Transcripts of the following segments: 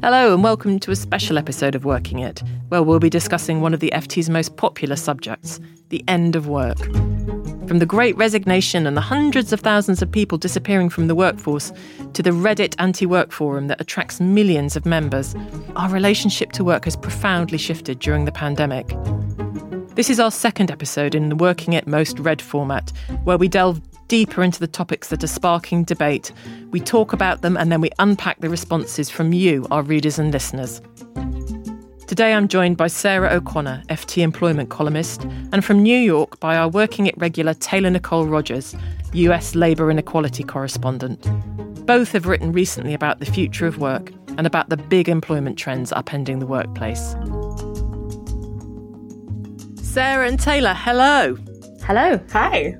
Hello, and welcome to a special episode of Working It, where we'll be discussing one of the FT's most popular subjects the end of work. From the great resignation and the hundreds of thousands of people disappearing from the workforce to the Reddit anti work forum that attracts millions of members, our relationship to work has profoundly shifted during the pandemic. This is our second episode in the Working It Most Read format, where we delve deeper into the topics that are sparking debate. We talk about them and then we unpack the responses from you, our readers and listeners. Today I'm joined by Sarah O'Connor, FT employment columnist, and from New York by our Working It regular Taylor Nicole Rogers, US Labour and Equality correspondent. Both have written recently about the future of work and about the big employment trends upending the workplace. Sarah and Taylor, hello. Hello. Hi.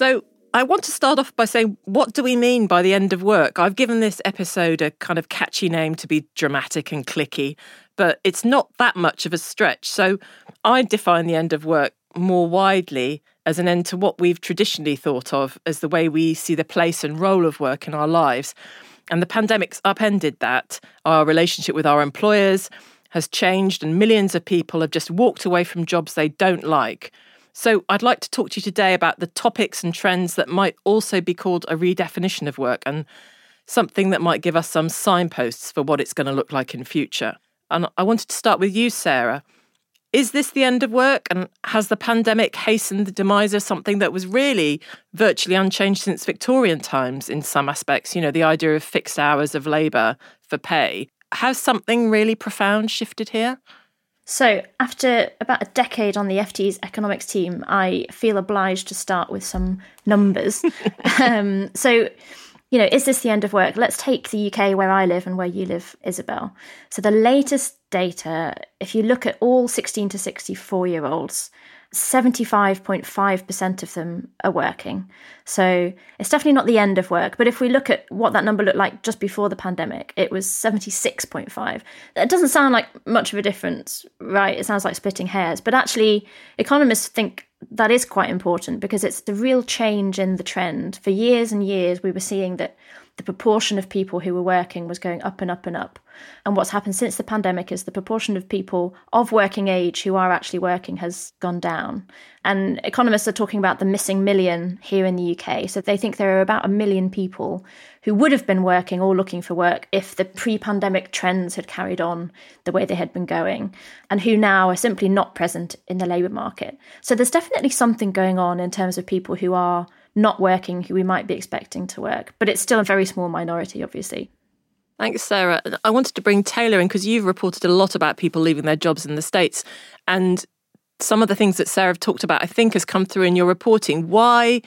So, I want to start off by saying, what do we mean by the end of work? I've given this episode a kind of catchy name to be dramatic and clicky, but it's not that much of a stretch. So I define the end of work more widely as an end to what we've traditionally thought of as the way we see the place and role of work in our lives. And the pandemic's upended that. Our relationship with our employers has changed, and millions of people have just walked away from jobs they don't like so, I'd like to talk to you today about the topics and trends that might also be called a redefinition of work and something that might give us some signposts for what it's going to look like in future. And I wanted to start with you, Sarah. Is this the end of work? And has the pandemic hastened the demise of something that was really virtually unchanged since Victorian times in some aspects? You know, the idea of fixed hours of labour for pay. Has something really profound shifted here? So, after about a decade on the FT's economics team, I feel obliged to start with some numbers. um, so, you know, is this the end of work? Let's take the UK where I live and where you live, Isabel. So, the latest data, if you look at all 16 to 64 year olds, 75.5% of them are working. So it's definitely not the end of work. But if we look at what that number looked like just before the pandemic, it was 76.5. That doesn't sound like much of a difference, right? It sounds like splitting hairs. But actually, economists think that is quite important because it's the real change in the trend. For years and years, we were seeing that the proportion of people who were working was going up and up and up. And what's happened since the pandemic is the proportion of people of working age who are actually working has gone down. And economists are talking about the missing million here in the UK. So they think there are about a million people who would have been working or looking for work if the pre pandemic trends had carried on the way they had been going, and who now are simply not present in the labour market. So there's definitely something going on in terms of people who are not working who we might be expecting to work, but it's still a very small minority, obviously. Thanks, Sarah. I wanted to bring Taylor in because you've reported a lot about people leaving their jobs in the States. And some of the things that Sarah talked about, I think, has come through in your reporting. Why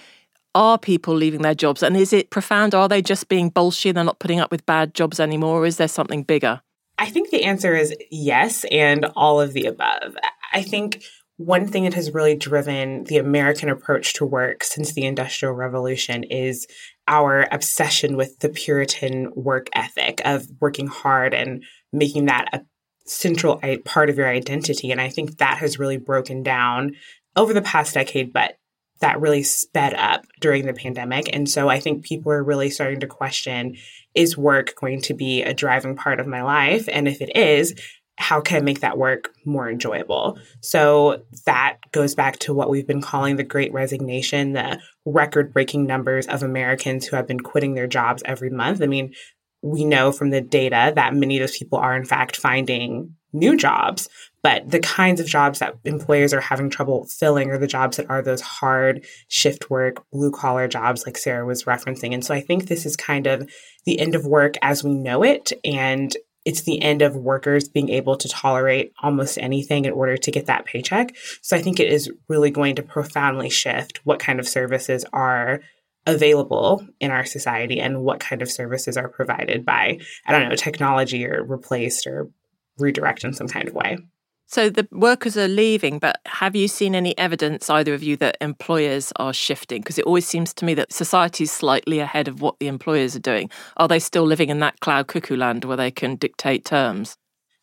are people leaving their jobs? And is it profound? Are they just being bolshy and they're not putting up with bad jobs anymore? Or is there something bigger? I think the answer is yes, and all of the above. I think one thing that has really driven the American approach to work since the Industrial Revolution is our obsession with the Puritan work ethic of working hard and making that a central part of your identity. And I think that has really broken down over the past decade, but that really sped up during the pandemic. And so I think people are really starting to question is work going to be a driving part of my life? And if it is, how can I make that work more enjoyable? So that goes back to what we've been calling the great resignation, the record breaking numbers of Americans who have been quitting their jobs every month. I mean, we know from the data that many of those people are in fact finding new jobs, but the kinds of jobs that employers are having trouble filling are the jobs that are those hard shift work, blue collar jobs like Sarah was referencing. And so I think this is kind of the end of work as we know it. And it's the end of workers being able to tolerate almost anything in order to get that paycheck. So I think it is really going to profoundly shift what kind of services are available in our society and what kind of services are provided by, I don't know, technology or replaced or redirected in some kind of way. So the workers are leaving, but have you seen any evidence, either of you, that employers are shifting? Because it always seems to me that society is slightly ahead of what the employers are doing. Are they still living in that cloud cuckoo land where they can dictate terms?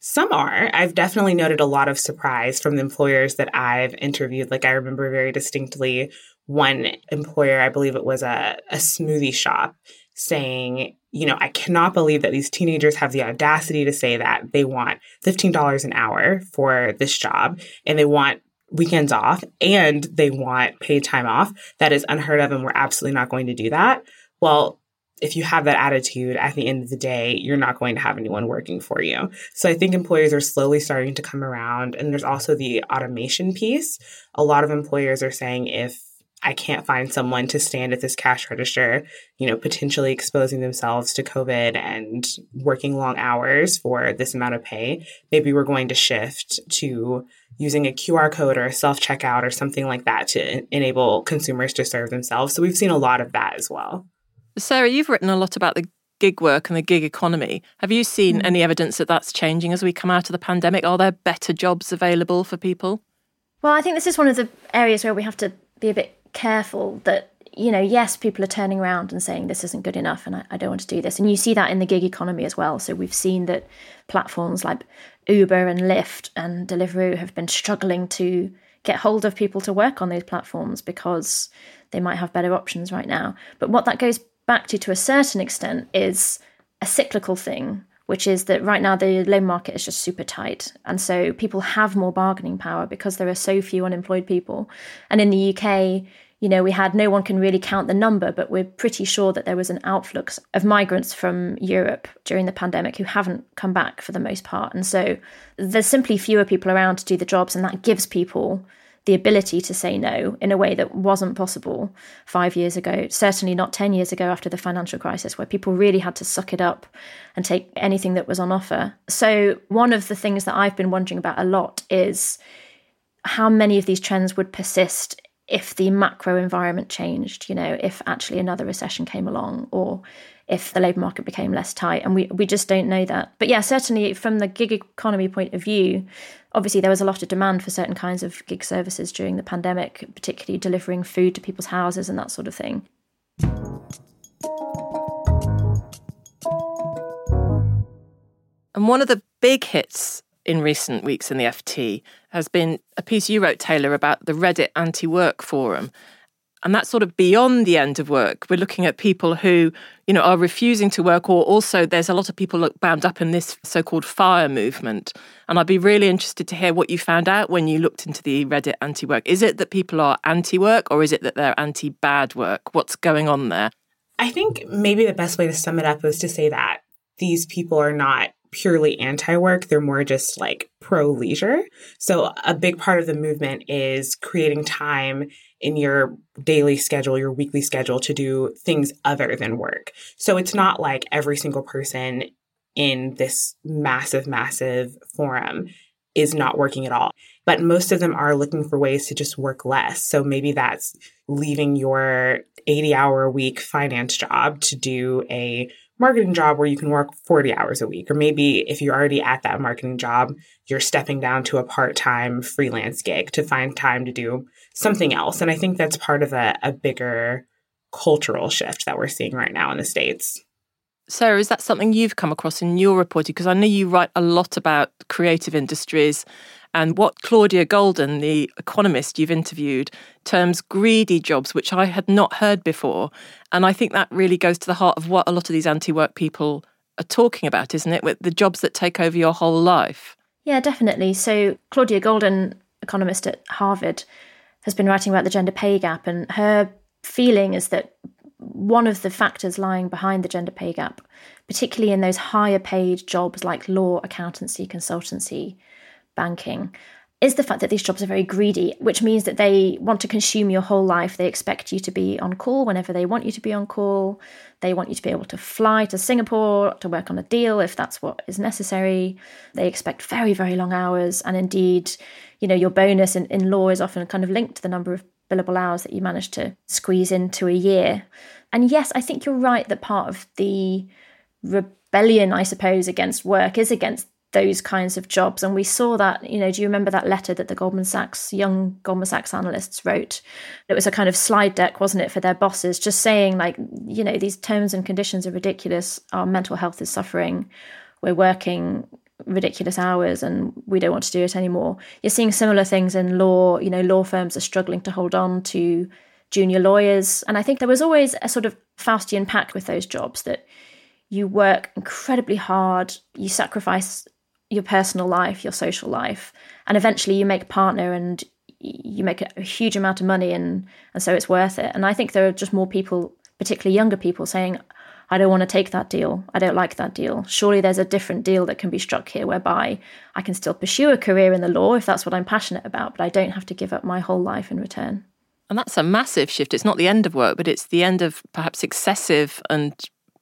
Some are. I've definitely noted a lot of surprise from the employers that I've interviewed. Like, I remember very distinctly one employer, I believe it was a, a smoothie shop, saying, you know, I cannot believe that these teenagers have the audacity to say that they want $15 an hour for this job and they want weekends off and they want paid time off. That is unheard of and we're absolutely not going to do that. Well, if you have that attitude at the end of the day, you're not going to have anyone working for you. So I think employers are slowly starting to come around. And there's also the automation piece. A lot of employers are saying if I can't find someone to stand at this cash register, you know, potentially exposing themselves to COVID and working long hours for this amount of pay, maybe we're going to shift to using a QR code or a self checkout or something like that to enable consumers to serve themselves. So we've seen a lot of that as well. Sarah, you've written a lot about the gig work and the gig economy. Have you seen mm-hmm. any evidence that that's changing as we come out of the pandemic? Are there better jobs available for people? Well, I think this is one of the areas where we have to be a bit careful that, you know, yes, people are turning around and saying this isn't good enough and I, I don't want to do this. And you see that in the gig economy as well. So we've seen that platforms like Uber and Lyft and Deliveroo have been struggling to get hold of people to work on those platforms because they might have better options right now. But what that goes back to to a certain extent is a cyclical thing, which is that right now the loan market is just super tight. And so people have more bargaining power because there are so few unemployed people. And in the UK, you know, we had no one can really count the number, but we're pretty sure that there was an outflux of migrants from Europe during the pandemic who haven't come back for the most part. And so there's simply fewer people around to do the jobs, and that gives people the ability to say no in a way that wasn't possible five years ago, certainly not 10 years ago after the financial crisis, where people really had to suck it up and take anything that was on offer. So, one of the things that I've been wondering about a lot is how many of these trends would persist if the macro environment changed, you know, if actually another recession came along or if the labour market became less tight. And we, we just don't know that. But yeah, certainly from the gig economy point of view, obviously there was a lot of demand for certain kinds of gig services during the pandemic, particularly delivering food to people's houses and that sort of thing. And one of the big hits in recent weeks in the FT has been a piece you wrote, Taylor, about the Reddit anti work forum. And that's sort of beyond the end of work. We're looking at people who, you know, are refusing to work, or also there's a lot of people bound up in this so-called fire movement. And I'd be really interested to hear what you found out when you looked into the Reddit anti-work. Is it that people are anti-work, or is it that they're anti-bad work? What's going on there? I think maybe the best way to sum it up is to say that these people are not purely anti work, they're more just like pro leisure. So, a big part of the movement is creating time in your daily schedule, your weekly schedule to do things other than work. So, it's not like every single person in this massive, massive forum is not working at all. But most of them are looking for ways to just work less. So maybe that's leaving your 80 hour a week finance job to do a marketing job where you can work 40 hours a week. Or maybe if you're already at that marketing job, you're stepping down to a part time freelance gig to find time to do something else. And I think that's part of a, a bigger cultural shift that we're seeing right now in the States. Sarah, is that something you've come across in your reporting? Because I know you write a lot about creative industries and what Claudia Goldin, the economist you've interviewed, terms greedy jobs, which I had not heard before. And I think that really goes to the heart of what a lot of these anti work people are talking about, isn't it? With the jobs that take over your whole life. Yeah, definitely. So, Claudia Goldin, economist at Harvard, has been writing about the gender pay gap, and her feeling is that one of the factors lying behind the gender pay gap, particularly in those higher paid jobs like law, accountancy, consultancy, banking, is the fact that these jobs are very greedy, which means that they want to consume your whole life. They expect you to be on call whenever they want you to be on call. They want you to be able to fly to Singapore to work on a deal if that's what is necessary. They expect very, very long hours. And indeed, you know, your bonus in, in law is often kind of linked to the number of billable hours that you manage to squeeze into a year. And yes, I think you're right that part of the rebellion, I suppose, against work is against those kinds of jobs. And we saw that, you know, do you remember that letter that the Goldman Sachs, young Goldman Sachs analysts wrote? It was a kind of slide deck, wasn't it, for their bosses, just saying, like, you know, these terms and conditions are ridiculous. Our mental health is suffering. We're working ridiculous hours and we don't want to do it anymore. You're seeing similar things in law. You know, law firms are struggling to hold on to junior lawyers. And I think there was always a sort of Faustian pact with those jobs that you work incredibly hard, you sacrifice your personal life, your social life, and eventually you make partner and you make a huge amount of money and and so it's worth it. And I think there are just more people, particularly younger people, saying, I don't want to take that deal. I don't like that deal. Surely there's a different deal that can be struck here whereby I can still pursue a career in the law if that's what I'm passionate about, but I don't have to give up my whole life in return. And that's a massive shift. It's not the end of work, but it's the end of perhaps excessive and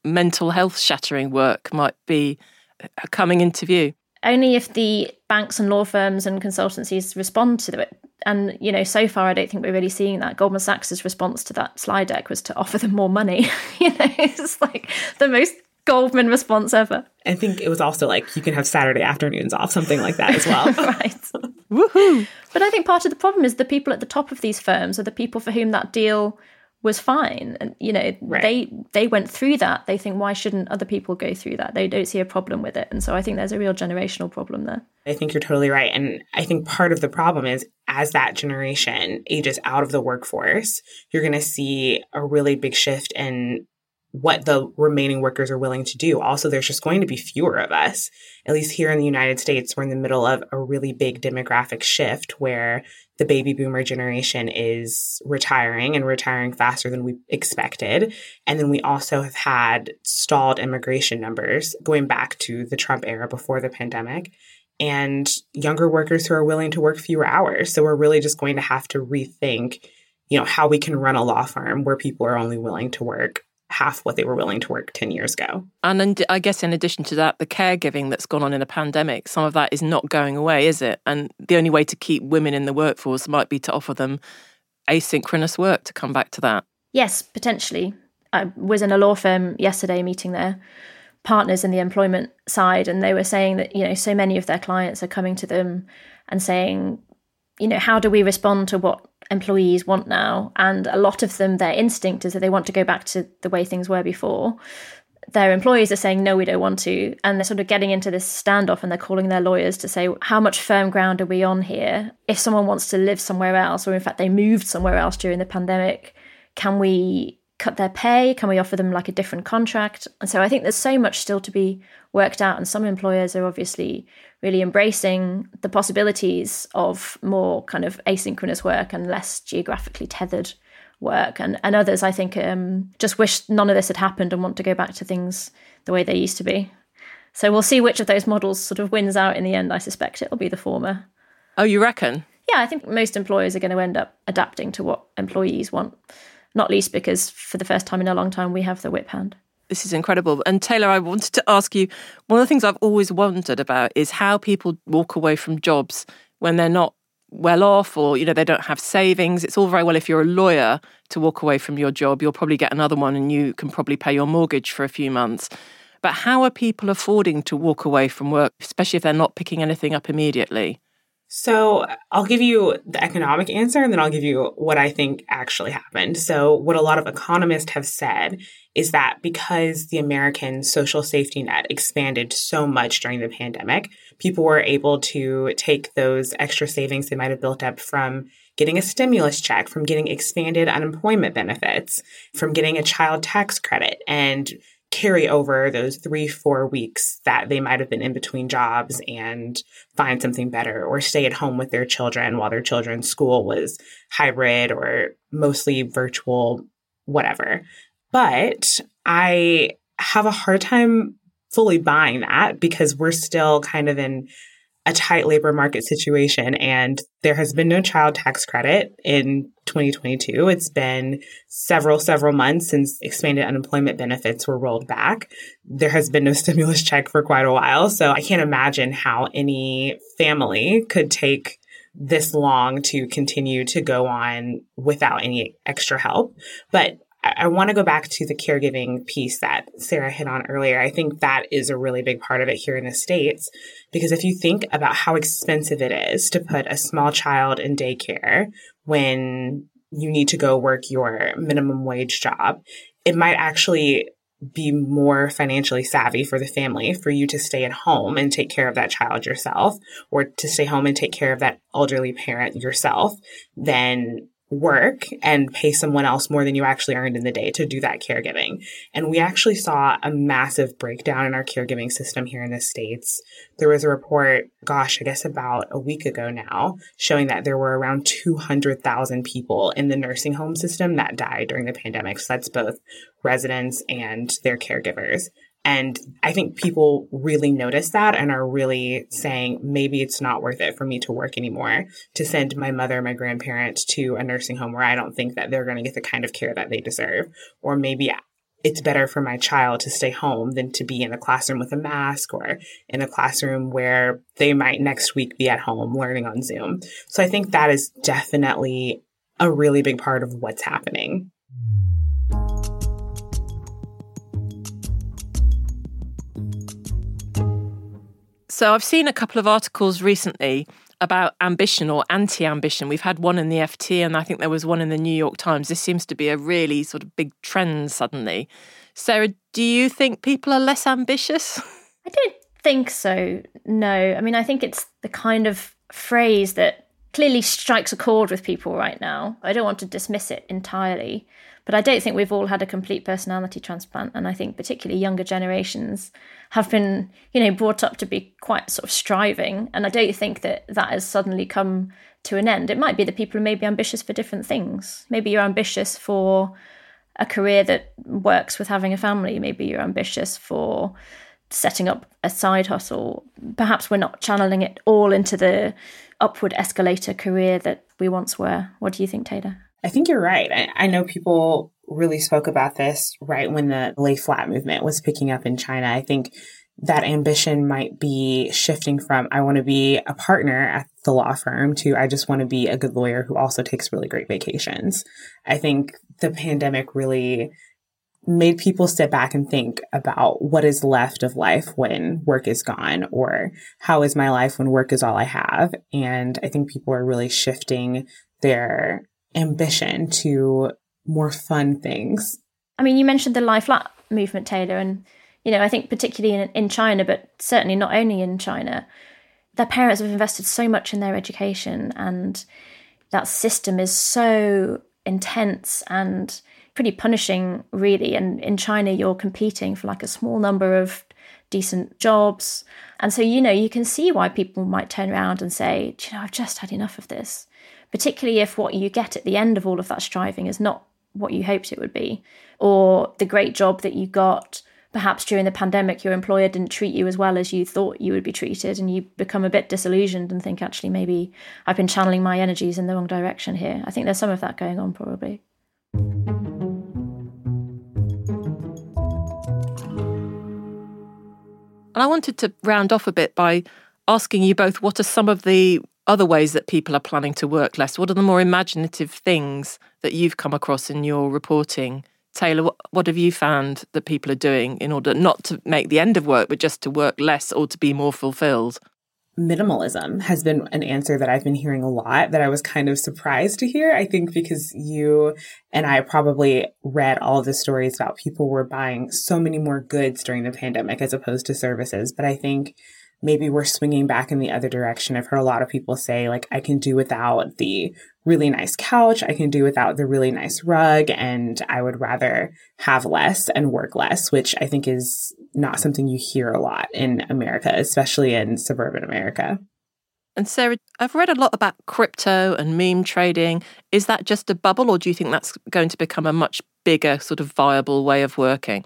mental health shattering work might be uh, coming into view. Only if the banks and law firms and consultancies respond to it. And, you know, so far I don't think we're really seeing that. Goldman Sachs's response to that slide deck was to offer them more money. you know, it's like the most Goldman response ever. I think it was also like you can have Saturday afternoons off, something like that as well. right. Woohoo. But I think part of the problem is the people at the top of these firms are the people for whom that deal was fine and you know right. they they went through that they think why shouldn't other people go through that they don't see a problem with it and so i think there's a real generational problem there i think you're totally right and i think part of the problem is as that generation ages out of the workforce you're going to see a really big shift in what the remaining workers are willing to do. Also, there's just going to be fewer of us. At least here in the United States, we're in the middle of a really big demographic shift where the baby boomer generation is retiring and retiring faster than we expected. And then we also have had stalled immigration numbers going back to the Trump era before the pandemic and younger workers who are willing to work fewer hours. So we're really just going to have to rethink, you know, how we can run a law firm where people are only willing to work half what they were willing to work 10 years ago. And I guess in addition to that, the caregiving that's gone on in a pandemic, some of that is not going away, is it? And the only way to keep women in the workforce might be to offer them asynchronous work to come back to that. Yes, potentially. I was in a law firm yesterday meeting their partners in the employment side, and they were saying that, you know, so many of their clients are coming to them and saying, you know, how do we respond to what employees want now. And a lot of them, their instinct is that they want to go back to the way things were before. Their employees are saying, no, we don't want to. And they're sort of getting into this standoff and they're calling their lawyers to say, how much firm ground are we on here? If someone wants to live somewhere else, or in fact, they moved somewhere else during the pandemic, can we cut their pay? Can we offer them like a different contract? And so I think there's so much still to be worked out. And some employers are obviously really embracing the possibilities of more kind of asynchronous work and less geographically tethered work. And, and others, I think, um, just wish none of this had happened and want to go back to things the way they used to be. So we'll see which of those models sort of wins out in the end. I suspect it'll be the former. Oh, you reckon? Yeah, I think most employers are going to end up adapting to what employees want, not least because for the first time in a long time, we have the whip hand. This is incredible. And Taylor, I wanted to ask you one of the things I've always wondered about is how people walk away from jobs when they're not well off or you know they don't have savings. It's all very well if you're a lawyer to walk away from your job. You'll probably get another one and you can probably pay your mortgage for a few months. But how are people affording to walk away from work especially if they're not picking anything up immediately so I'll give you the economic answer and then I'll give you what I think actually happened. So what a lot of economists have said is that because the American social safety net expanded so much during the pandemic, people were able to take those extra savings they might have built up from getting a stimulus check, from getting expanded unemployment benefits, from getting a child tax credit and carry over those three, four weeks that they might have been in between jobs and find something better or stay at home with their children while their children's school was hybrid or mostly virtual, whatever. But I have a hard time fully buying that because we're still kind of in a tight labor market situation and there has been no child tax credit in 2022. It's been several, several months since expanded unemployment benefits were rolled back. There has been no stimulus check for quite a while. So I can't imagine how any family could take this long to continue to go on without any extra help. But I want to go back to the caregiving piece that Sarah hit on earlier. I think that is a really big part of it here in the States. Because if you think about how expensive it is to put a small child in daycare when you need to go work your minimum wage job, it might actually be more financially savvy for the family for you to stay at home and take care of that child yourself or to stay home and take care of that elderly parent yourself than work and pay someone else more than you actually earned in the day to do that caregiving. And we actually saw a massive breakdown in our caregiving system here in the States. There was a report, gosh, I guess about a week ago now, showing that there were around 200,000 people in the nursing home system that died during the pandemic. So that's both residents and their caregivers. And I think people really notice that and are really saying, maybe it's not worth it for me to work anymore to send my mother, my grandparents to a nursing home where I don't think that they're going to get the kind of care that they deserve. Or maybe it's better for my child to stay home than to be in a classroom with a mask or in a classroom where they might next week be at home learning on Zoom. So I think that is definitely a really big part of what's happening. So I've seen a couple of articles recently about ambition or anti ambition. We've had one in the FT and I think there was one in the New York Times. This seems to be a really sort of big trend suddenly. Sarah, do you think people are less ambitious? I don't think so, no. I mean, I think it's the kind of phrase that clearly strikes a chord with people right now. I don't want to dismiss it entirely. But I don't think we've all had a complete personality transplant. And I think particularly younger generations have been, you know, brought up to be quite sort of striving. And I don't think that that has suddenly come to an end. It might be that people are maybe ambitious for different things. Maybe you're ambitious for a career that works with having a family. Maybe you're ambitious for setting up a side hustle. Perhaps we're not channeling it all into the upward escalator career that we once were. What do you think, Taylor? I think you're right. I, I, know people really spoke about this right when the lay flat movement was picking up in China. I think that ambition might be shifting from I want to be a partner at the law firm to I just want to be a good lawyer who also takes really great vacations. I think the pandemic really made people step back and think about what is left of life when work is gone or how is my life when work is all I have. And I think people are really shifting their ambition to more fun things. I mean, you mentioned the lie flat movement, Taylor, and you know, I think particularly in, in China, but certainly not only in China, their parents have invested so much in their education, and that system is so intense and pretty punishing, really. And in China, you're competing for like a small number of decent jobs. And so, you know, you can see why people might turn around and say, you know, I've just had enough of this particularly if what you get at the end of all of that striving is not what you hoped it would be, or the great job that you got. Perhaps during the pandemic, your employer didn't treat you as well as you thought you would be treated, and you become a bit disillusioned and think, actually, maybe I've been channeling my energies in the wrong direction here. I think there's some of that going on, probably. And I wanted to round off a bit by asking you both what are some of the other ways that people are planning to work less? What are the more imaginative things that you've come across in your reporting? Taylor, what, have you found that people are doing in order not to make the end of work, but just to work less or to be more fulfilled? minimalism has been an answer that I've been hearing a lot that I was kind of surprised to hear. I think because you and I probably read all the stories about people were buying so many more goods during the pandemic as opposed to services. But I think maybe we're swinging back in the other direction. I've heard a lot of people say, like, I can do without the really nice couch. I can do without the really nice rug. And I would rather have less and work less, which I think is not something you hear a lot in America, especially in suburban America. And Sarah, I've read a lot about crypto and meme trading. Is that just a bubble, or do you think that's going to become a much bigger, sort of viable way of working?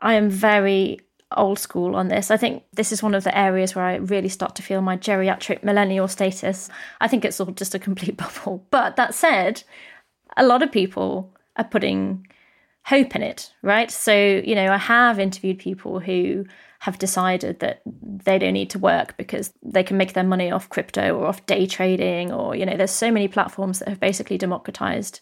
I am very old school on this. I think this is one of the areas where I really start to feel my geriatric millennial status. I think it's all just a complete bubble. But that said, a lot of people are putting hope in it, right? So, you know, I have interviewed people who have decided that they don't need to work because they can make their money off crypto or off day trading or, you know, there's so many platforms that have basically democratized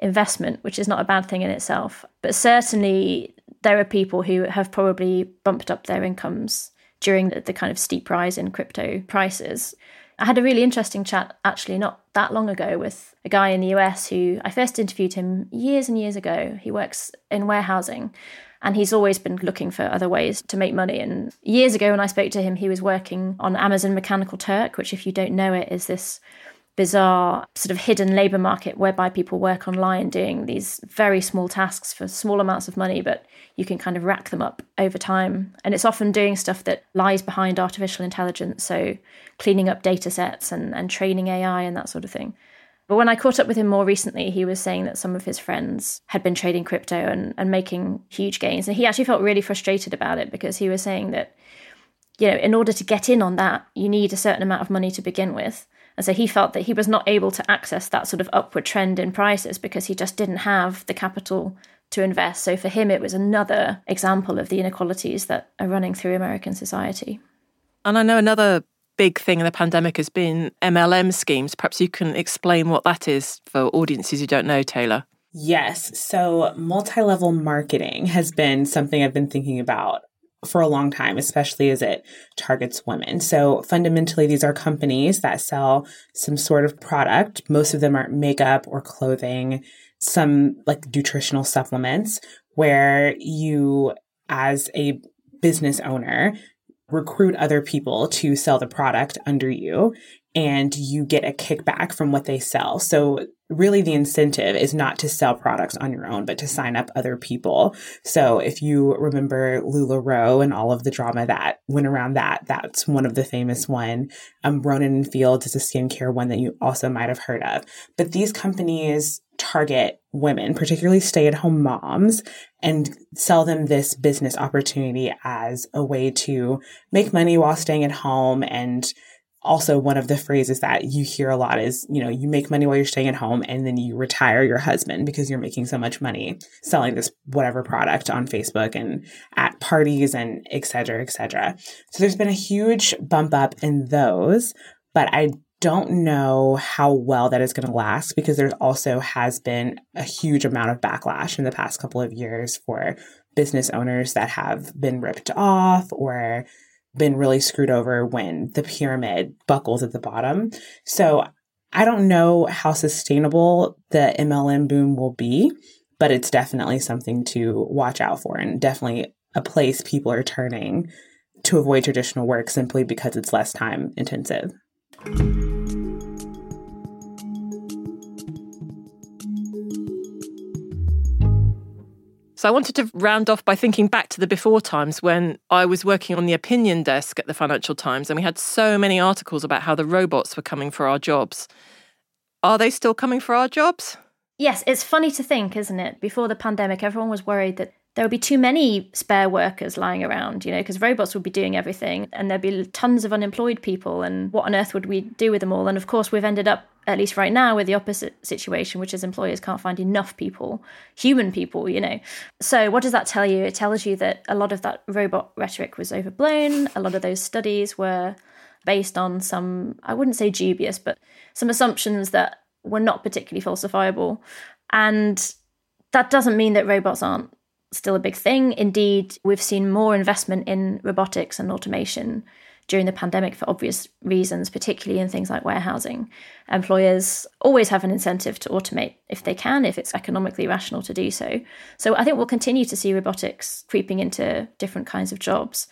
investment, which is not a bad thing in itself. But certainly there are people who have probably bumped up their incomes during the, the, kind of steep rise in crypto prices. I had a really interesting chat actually not that long ago with a guy in the US who I first interviewed him years and years ago. He works in warehousing and he's always been looking for other ways to make money. And years ago, when I spoke to him, he was working on Amazon Mechanical Turk, which, if you don't know it, is this bizarre sort of hidden labor market whereby people work online doing these very small tasks for small amounts of money, but you can kind of rack them up over time. And it's often doing stuff that lies behind artificial intelligence, so cleaning up data sets and, and training AI and that sort of thing. But when I caught up with him more recently, he was saying that some of his friends had been trading crypto and, and making huge gains. And he actually felt really frustrated about it because he was saying that, you know, in order to get in on that, you need a certain amount of money to begin with. And so he felt that he was not able to access that sort of upward trend in prices because he just didn't have the capital to invest. So for him, it was another example of the inequalities that are running through American society. And I know another big thing in the pandemic has been MLM schemes. Perhaps you can explain what that is for audiences who don't know, Taylor. Yes. So, multi level marketing has been something I've been thinking about for a long time, especially as it targets women. So fundamentally, these are companies that sell some sort of product. Most of them are makeup or clothing, some like nutritional supplements where you, as a business owner, recruit other people to sell the product under you and you get a kickback from what they sell. So really the incentive is not to sell products on your own, but to sign up other people. So if you remember LuLaRoe and all of the drama that went around that, that's one of the famous one. Um, Rodan + Fields is a skincare one that you also might have heard of. But these companies target women, particularly stay at home moms, and sell them this business opportunity as a way to make money while staying at home and also one of the phrases that you hear a lot is, you know, you make money while you're staying at home and then you retire your husband because you're making so much money selling this whatever product on Facebook and at parties and et cetera, et cetera. So there's been a huge bump up in those, but I don't know how well that is going to last because there also has been a huge amount of backlash in the past couple of years for business owners that have been ripped off or been really screwed over when the pyramid buckles at the bottom. So I don't know how sustainable the MLM boom will be, but it's definitely something to watch out for and definitely a place people are turning to avoid traditional work simply because it's less time intensive. So I wanted to round off by thinking back to the before times when I was working on the opinion desk at the Financial Times and we had so many articles about how the robots were coming for our jobs. Are they still coming for our jobs? Yes, it's funny to think, isn't it? Before the pandemic, everyone was worried that there would be too many spare workers lying around, you know, because robots would be doing everything and there'd be tons of unemployed people. And what on earth would we do with them all? And of course, we've ended up, at least right now, with the opposite situation, which is employers can't find enough people, human people, you know. So, what does that tell you? It tells you that a lot of that robot rhetoric was overblown. A lot of those studies were based on some, I wouldn't say dubious, but some assumptions that were not particularly falsifiable. And that doesn't mean that robots aren't still a big thing. Indeed, we've seen more investment in robotics and automation during the pandemic for obvious reasons, particularly in things like warehousing. Employers always have an incentive to automate if they can, if it's economically rational to do so. So I think we'll continue to see robotics creeping into different kinds of jobs.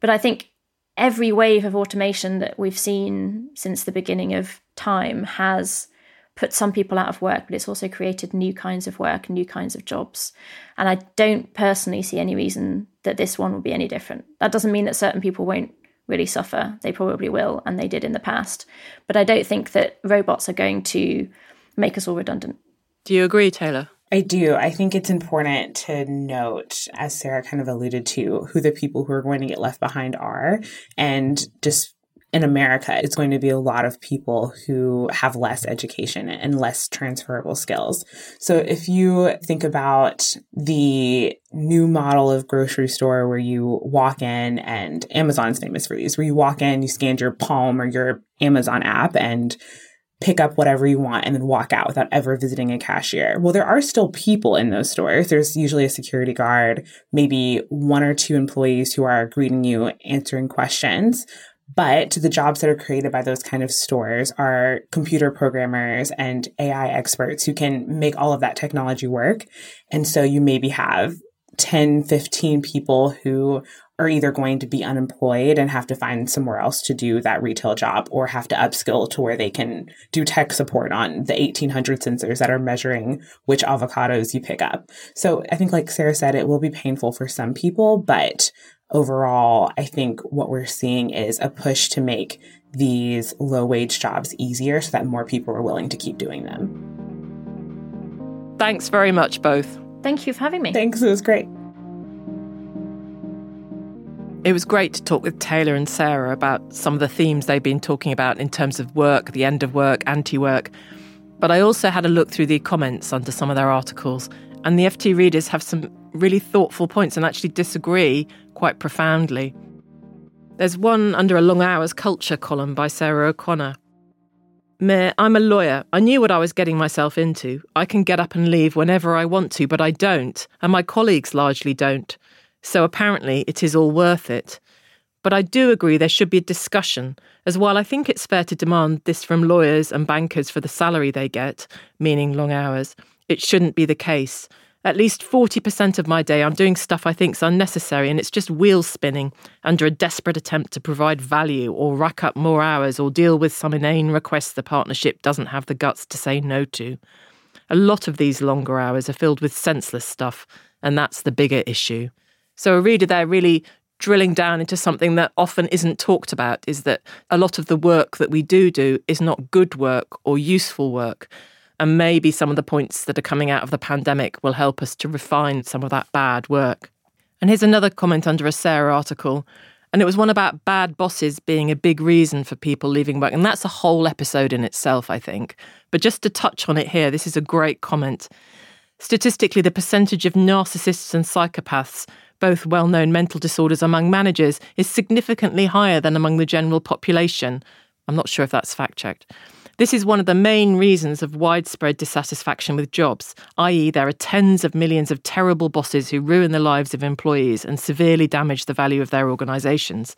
But I think every wave of automation that we've seen since the beginning of time has put some people out of work, but it's also created new kinds of work, new kinds of jobs. And I don't personally see any reason that this one will be any different. That doesn't mean that certain people won't really suffer. They probably will, and they did in the past. But I don't think that robots are going to make us all redundant. Do you agree, Taylor? I do. I think it's important to note, as Sarah kind of alluded to, who the people who are going to get left behind are and just in America, it's going to be a lot of people who have less education and less transferable skills. So if you think about the new model of grocery store where you walk in and Amazon's famous for these, where you walk in, you scan your Palm or your Amazon app and pick up whatever you want and then walk out without ever visiting a cashier. Well, there are still people in those stores. There's usually a security guard, maybe one or two employees who are greeting you, answering questions. But the jobs that are created by those kind of stores are computer programmers and AI experts who can make all of that technology work. And so you maybe have 10, 15 people who are either going to be unemployed and have to find somewhere else to do that retail job or have to upskill to where they can do tech support on the 1800 sensors that are measuring which avocados you pick up. So I think, like Sarah said, it will be painful for some people, but overall, I think what we're seeing is a push to make these low wage jobs easier so that more people are willing to keep doing them. Thanks very much, both. Thank you for having me. Thanks, it was great. It was great to talk with Taylor and Sarah about some of the themes they've been talking about in terms of work, the end of work, anti work. But I also had a look through the comments under some of their articles, and the FT readers have some really thoughtful points and actually disagree quite profoundly. There's one under a long hours culture column by Sarah O'Connor. Mayor, I'm a lawyer. I knew what I was getting myself into. I can get up and leave whenever I want to, but I don't, and my colleagues largely don't. So apparently it is all worth it. But I do agree there should be a discussion, as while I think it's fair to demand this from lawyers and bankers for the salary they get, meaning long hours, it shouldn't be the case. At least 40% of my day I'm doing stuff I think's unnecessary and it's just wheel spinning under a desperate attempt to provide value or rack up more hours or deal with some inane request the partnership doesn't have the guts to say no to. A lot of these longer hours are filled with senseless stuff, and that's the bigger issue. So a reader there really drilling down into something that often isn't talked about is that a lot of the work that we do do is not good work or useful work. And maybe some of the points that are coming out of the pandemic will help us to refine some of that bad work. And here's another comment under a Sarah article. And it was one about bad bosses being a big reason for people leaving work. And that's a whole episode in itself, I think. But just to touch on it here, this is a great comment. Statistically, the percentage of narcissists and psychopaths both well known mental disorders among managers, is significantly higher than among the general population. I'm not sure if that's fact checked. This is one of the main reasons of widespread dissatisfaction with jobs, i.e., there are tens of millions of terrible bosses who ruin the lives of employees and severely damage the value of their organisations.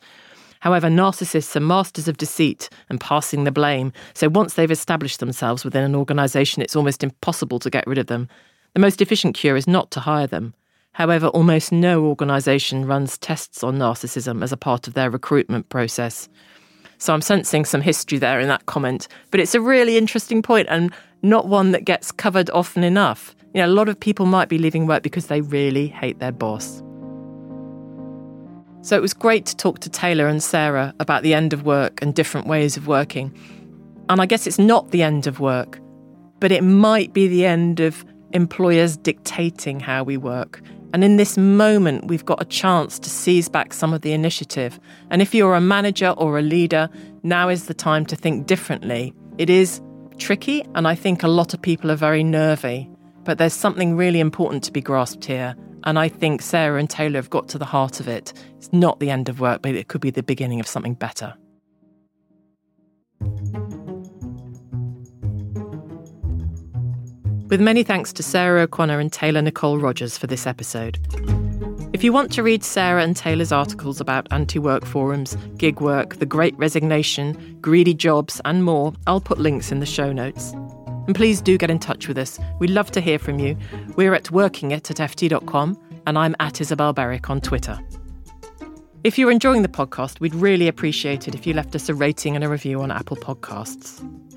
However, narcissists are masters of deceit and passing the blame, so once they've established themselves within an organisation, it's almost impossible to get rid of them. The most efficient cure is not to hire them. However, almost no organisation runs tests on narcissism as a part of their recruitment process. So I'm sensing some history there in that comment, but it's a really interesting point and not one that gets covered often enough. You know, a lot of people might be leaving work because they really hate their boss. So it was great to talk to Taylor and Sarah about the end of work and different ways of working. And I guess it's not the end of work, but it might be the end of employers dictating how we work and in this moment, we've got a chance to seize back some of the initiative. And if you're a manager or a leader, now is the time to think differently. It is tricky, and I think a lot of people are very nervy. But there's something really important to be grasped here. And I think Sarah and Taylor have got to the heart of it. It's not the end of work, but it could be the beginning of something better. With many thanks to Sarah O'Connor and Taylor Nicole Rogers for this episode. If you want to read Sarah and Taylor's articles about anti work forums, gig work, the great resignation, greedy jobs, and more, I'll put links in the show notes. And please do get in touch with us. We'd love to hear from you. We're at workingit at ft.com, and I'm at Isabel Berwick on Twitter. If you're enjoying the podcast, we'd really appreciate it if you left us a rating and a review on Apple Podcasts.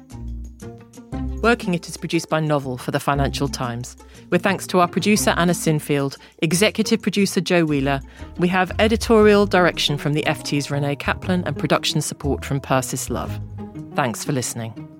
Working It is produced by Novel for the Financial Times. With thanks to our producer Anna Sinfield, executive producer Joe Wheeler. We have editorial direction from the FT's Renee Kaplan and production support from Persis Love. Thanks for listening.